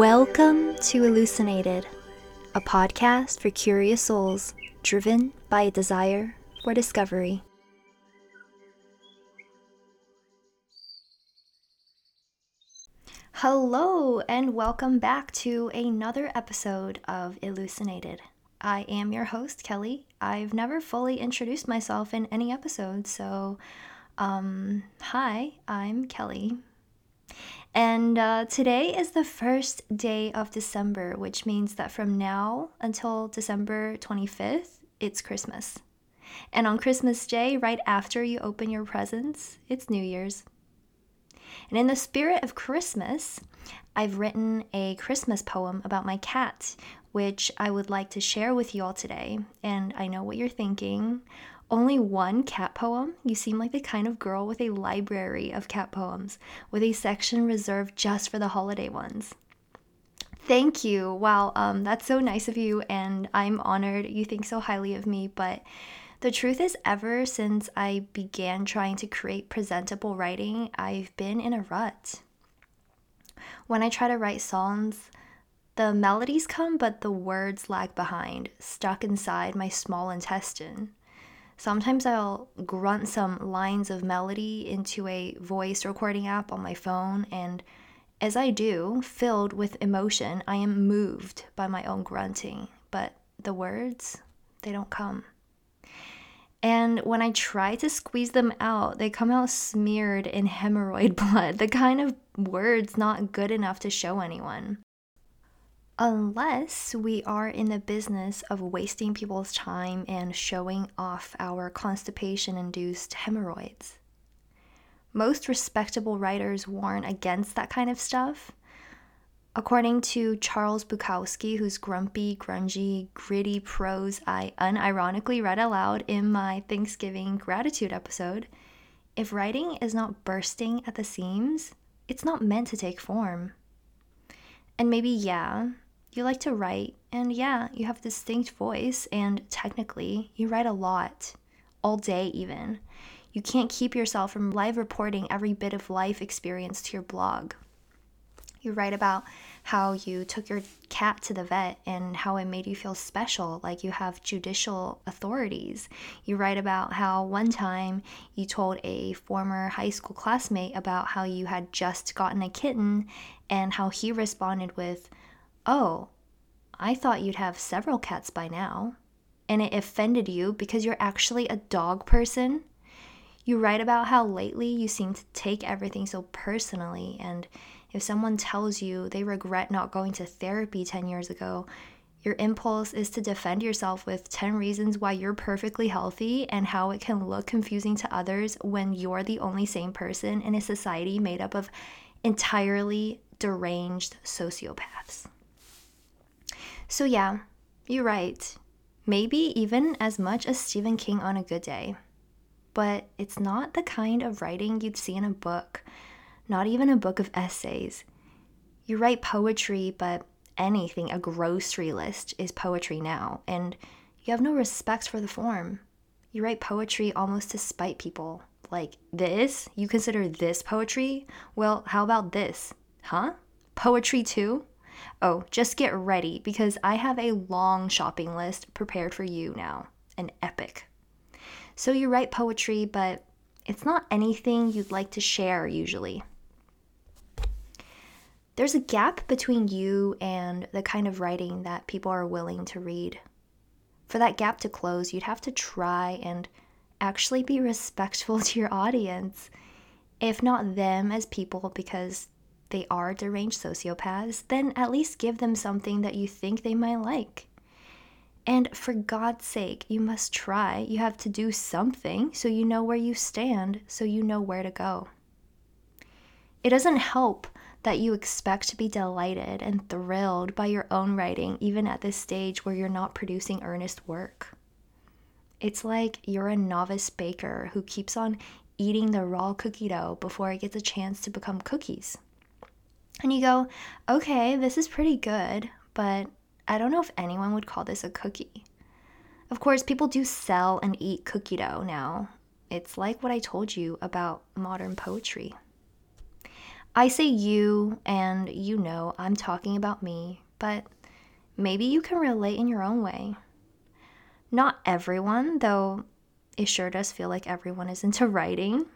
Welcome to Elucinated, a podcast for curious souls driven by a desire for discovery. Hello, and welcome back to another episode of Elucinated. I am your host, Kelly. I've never fully introduced myself in any episode, so um, hi, I'm Kelly. And uh, today is the first day of December, which means that from now until December 25th, it's Christmas. And on Christmas Day, right after you open your presents, it's New Year's. And in the spirit of Christmas, I've written a Christmas poem about my cat, which I would like to share with you all today. And I know what you're thinking. Only one cat poem? You seem like the kind of girl with a library of cat poems, with a section reserved just for the holiday ones. Thank you. Wow, um, that's so nice of you, and I'm honored you think so highly of me. But the truth is, ever since I began trying to create presentable writing, I've been in a rut. When I try to write songs, the melodies come, but the words lag behind, stuck inside my small intestine. Sometimes I'll grunt some lines of melody into a voice recording app on my phone, and as I do, filled with emotion, I am moved by my own grunting, but the words, they don't come. And when I try to squeeze them out, they come out smeared in hemorrhoid blood, the kind of words not good enough to show anyone unless we are in the business of wasting people's time and showing off our constipation induced hemorrhoids. Most respectable writers warn against that kind of stuff. According to Charles Bukowski, whose grumpy, grungy, gritty prose I unironically read aloud in my Thanksgiving gratitude episode, if writing is not bursting at the seams, it's not meant to take form. And maybe, yeah, you like to write, and yeah, you have a distinct voice, and technically, you write a lot, all day even. You can't keep yourself from live reporting every bit of life experience to your blog. You write about how you took your cat to the vet and how it made you feel special, like you have judicial authorities. You write about how one time you told a former high school classmate about how you had just gotten a kitten and how he responded with, Oh, I thought you'd have several cats by now. And it offended you because you're actually a dog person? You write about how lately you seem to take everything so personally, and if someone tells you they regret not going to therapy 10 years ago, your impulse is to defend yourself with 10 reasons why you're perfectly healthy and how it can look confusing to others when you're the only sane person in a society made up of entirely deranged sociopaths. So, yeah, you're right. Maybe even as much as Stephen King on a good day. But it's not the kind of writing you'd see in a book, not even a book of essays. You write poetry, but anything, a grocery list, is poetry now, and you have no respect for the form. You write poetry almost to spite people. Like, this? You consider this poetry? Well, how about this? Huh? Poetry too? Oh, just get ready because I have a long shopping list prepared for you now, an epic. So you write poetry, but it's not anything you'd like to share usually. There's a gap between you and the kind of writing that people are willing to read. For that gap to close, you'd have to try and actually be respectful to your audience. If not them as people, because they are deranged sociopaths, then at least give them something that you think they might like. And for God's sake, you must try. You have to do something so you know where you stand, so you know where to go. It doesn't help that you expect to be delighted and thrilled by your own writing, even at this stage where you're not producing earnest work. It's like you're a novice baker who keeps on eating the raw cookie dough before it gets a chance to become cookies and you go, okay, this is pretty good, but I don't know if anyone would call this a cookie. Of course, people do sell and eat cookie dough now. It's like what I told you about modern poetry. I say you, and you know I'm talking about me, but maybe you can relate in your own way. Not everyone, though it sure does feel like everyone is into writing.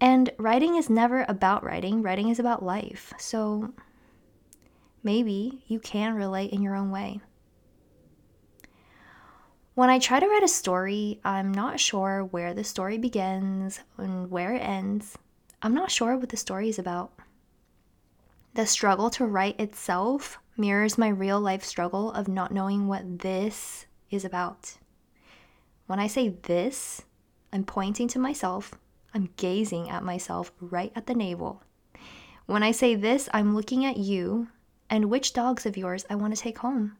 And writing is never about writing, writing is about life. So maybe you can relate in your own way. When I try to write a story, I'm not sure where the story begins and where it ends. I'm not sure what the story is about. The struggle to write itself mirrors my real life struggle of not knowing what this is about. When I say this, I'm pointing to myself, I'm gazing at myself right at the navel. When I say this, I'm looking at you and which dogs of yours I want to take home.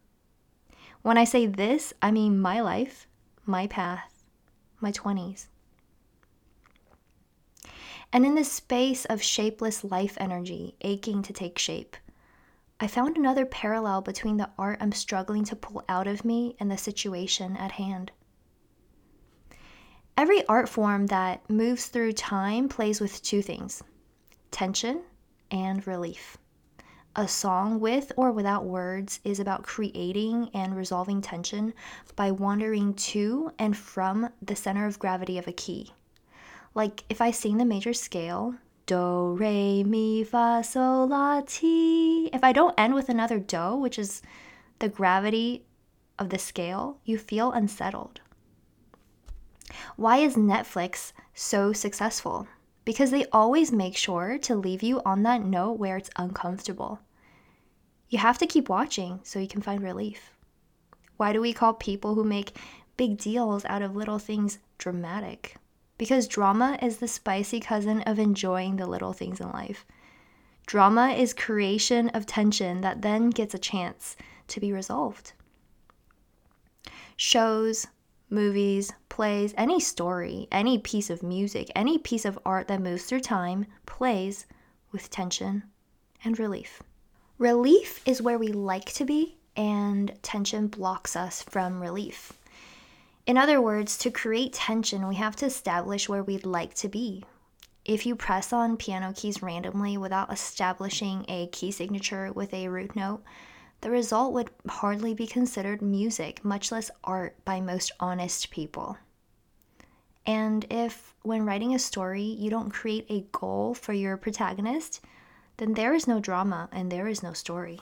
When I say this, I mean my life, my path, my 20s. And in this space of shapeless life energy aching to take shape, I found another parallel between the art I'm struggling to pull out of me and the situation at hand. Every art form that moves through time plays with two things tension and relief. A song with or without words is about creating and resolving tension by wandering to and from the center of gravity of a key. Like if I sing the major scale, do, re, mi, fa, sol, la, ti, if I don't end with another do, which is the gravity of the scale, you feel unsettled. Why is Netflix so successful? Because they always make sure to leave you on that note where it's uncomfortable. You have to keep watching so you can find relief. Why do we call people who make big deals out of little things dramatic? Because drama is the spicy cousin of enjoying the little things in life. Drama is creation of tension that then gets a chance to be resolved. Shows, movies, plays, any story, any piece of music, any piece of art that moves through time plays with tension and relief. Relief is where we like to be, and tension blocks us from relief. In other words, to create tension, we have to establish where we'd like to be. If you press on piano keys randomly without establishing a key signature with a root note, the result would hardly be considered music, much less art, by most honest people. And if, when writing a story, you don't create a goal for your protagonist, then there is no drama and there is no story.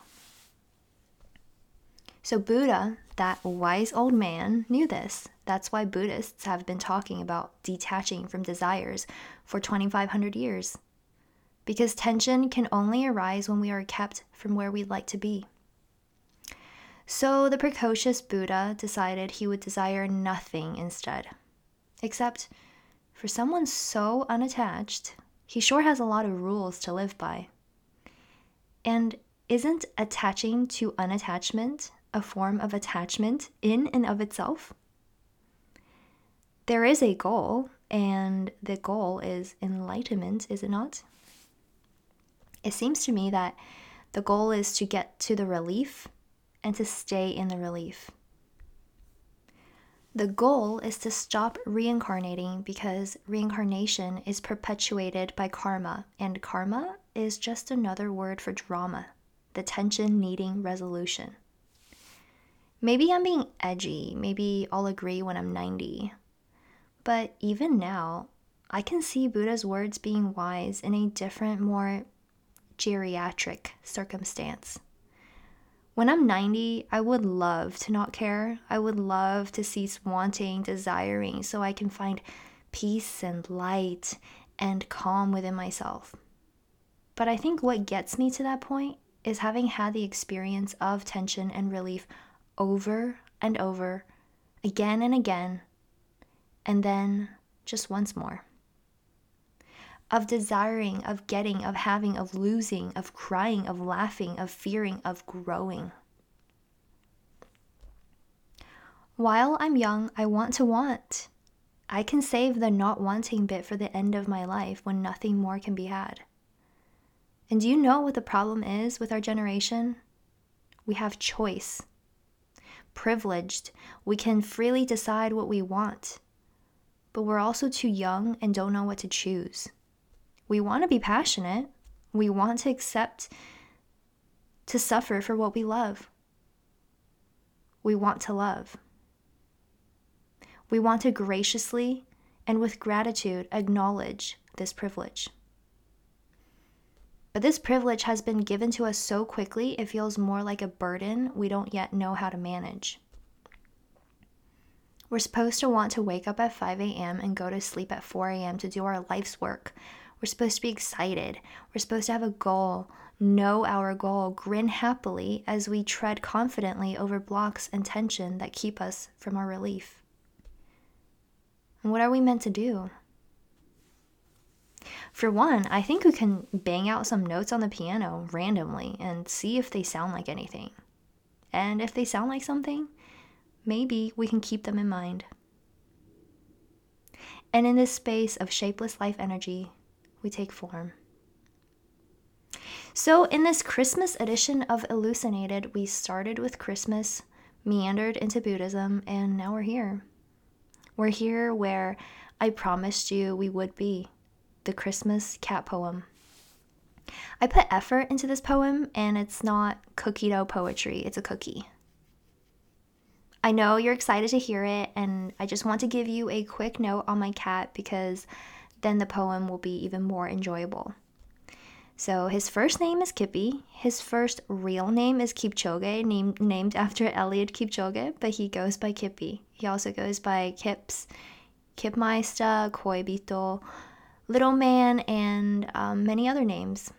So, Buddha, that wise old man, knew this. That's why Buddhists have been talking about detaching from desires for 2,500 years. Because tension can only arise when we are kept from where we'd like to be. So, the precocious Buddha decided he would desire nothing instead. Except, for someone so unattached, he sure has a lot of rules to live by. And isn't attaching to unattachment a form of attachment in and of itself? There is a goal, and the goal is enlightenment, is it not? It seems to me that the goal is to get to the relief and to stay in the relief. The goal is to stop reincarnating because reincarnation is perpetuated by karma, and karma is just another word for drama, the tension needing resolution. Maybe I'm being edgy, maybe I'll agree when I'm 90. But even now, I can see Buddha's words being wise in a different, more geriatric circumstance. When I'm 90, I would love to not care. I would love to cease wanting, desiring, so I can find peace and light and calm within myself. But I think what gets me to that point is having had the experience of tension and relief over and over, again and again, and then just once more of desiring, of getting, of having, of losing, of crying, of laughing, of fearing, of growing. While I'm young, I want to want. I can save the not wanting bit for the end of my life when nothing more can be had. And do you know what the problem is with our generation? We have choice. Privileged, we can freely decide what we want, but we're also too young and don't know what to choose. We want to be passionate. We want to accept to suffer for what we love. We want to love. We want to graciously and with gratitude acknowledge this privilege. But this privilege has been given to us so quickly, it feels more like a burden we don't yet know how to manage. We're supposed to want to wake up at 5 a.m. and go to sleep at 4 a.m. to do our life's work. We're supposed to be excited. We're supposed to have a goal, know our goal, grin happily as we tread confidently over blocks and tension that keep us from our relief. And what are we meant to do? For one, I think we can bang out some notes on the piano randomly and see if they sound like anything. And if they sound like something, maybe we can keep them in mind. And in this space of shapeless life energy, we take form. So, in this Christmas edition of Elucinated, we started with Christmas, meandered into Buddhism, and now we're here. We're here where I promised you we would be the Christmas cat poem. I put effort into this poem, and it's not cookie dough poetry, it's a cookie. I know you're excited to hear it, and I just want to give you a quick note on my cat because then the poem will be even more enjoyable. So his first name is Kippy. His first real name is Kipchoge, named named after Eliud Kipchoge, but he goes by Kippy. He also goes by Kips, Kipmeister, Koibito, Little Man, and um, many other names.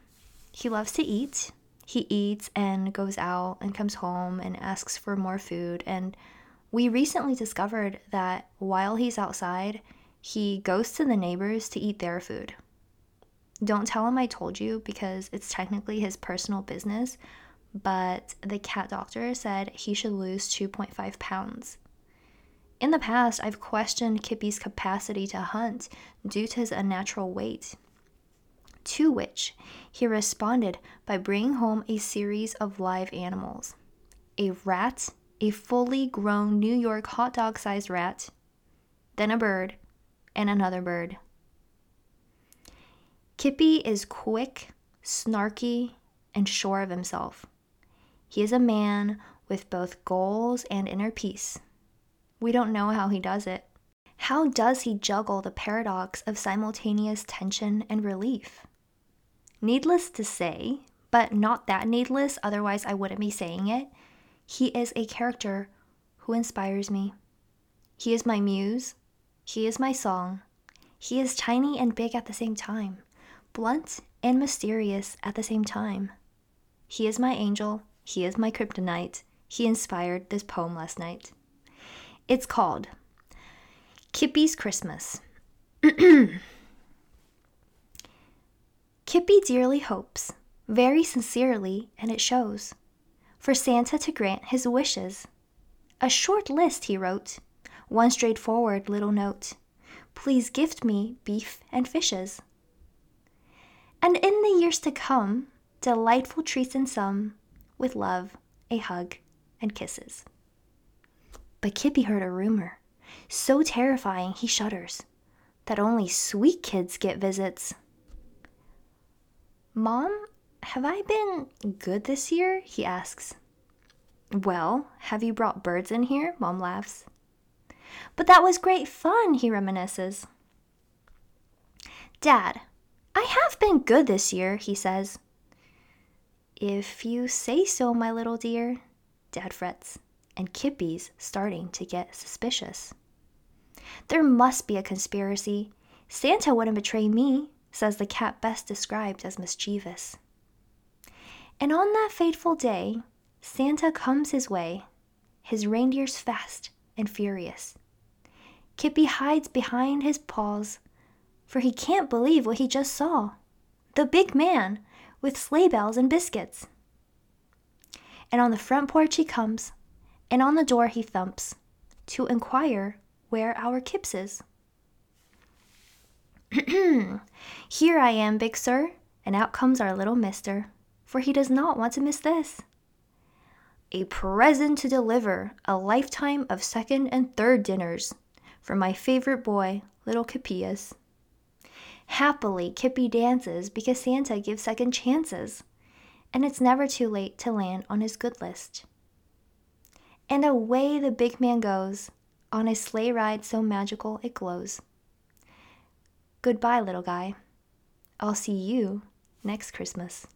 He loves to eat. He eats and goes out and comes home and asks for more food. And we recently discovered that while he's outside, he goes to the neighbors to eat their food. Don't tell him I told you because it's technically his personal business, but the cat doctor said he should lose 2.5 pounds. In the past, I've questioned Kippy's capacity to hunt due to his unnatural weight. To which he responded by bringing home a series of live animals a rat, a fully grown New York hot dog sized rat, then a bird, and another bird. Kippy is quick, snarky, and sure of himself. He is a man with both goals and inner peace. We don't know how he does it. How does he juggle the paradox of simultaneous tension and relief? Needless to say, but not that needless, otherwise, I wouldn't be saying it, he is a character who inspires me. He is my muse, he is my song, he is tiny and big at the same time blunt and mysterious at the same time. He is my angel, he is my kryptonite. He inspired this poem last night. It's called Kippy's Christmas. Kippy dearly hopes, very sincerely, and it shows, for Santa to grant his wishes. A short list he wrote, one straightforward little note Please gift me beef and fishes and in the years to come, delightful treats and some, with love, a hug, and kisses. But Kippy heard a rumor, so terrifying he shudders, that only sweet kids get visits. Mom, have I been good this year? he asks. Well, have you brought birds in here? Mom laughs. But that was great fun, he reminisces. Dad, I have been good this year, he says. If you say so, my little dear, Dad frets, and Kippy's starting to get suspicious. There must be a conspiracy. Santa wouldn't betray me, says the cat best described as mischievous. And on that fateful day, Santa comes his way, his reindeers fast and furious. Kippy hides behind his paws for he can't believe what he just saw the big man with sleigh bells and biscuits. And on the front porch he comes, and on the door he thumps to inquire where our Kips is. Here I am, big sir, and out comes our little mister, for he does not want to miss this. A present to deliver, a lifetime of second and third dinners for my favorite boy, little Kipias. Happily, Kippy dances because Santa gives second chances, and it's never too late to land on his good list. And away the big man goes on a sleigh ride so magical it glows. Goodbye, little guy. I'll see you next Christmas.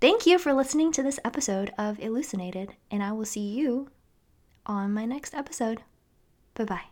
Thank you for listening to this episode of Elucinated, and I will see you on my next episode. Bye bye.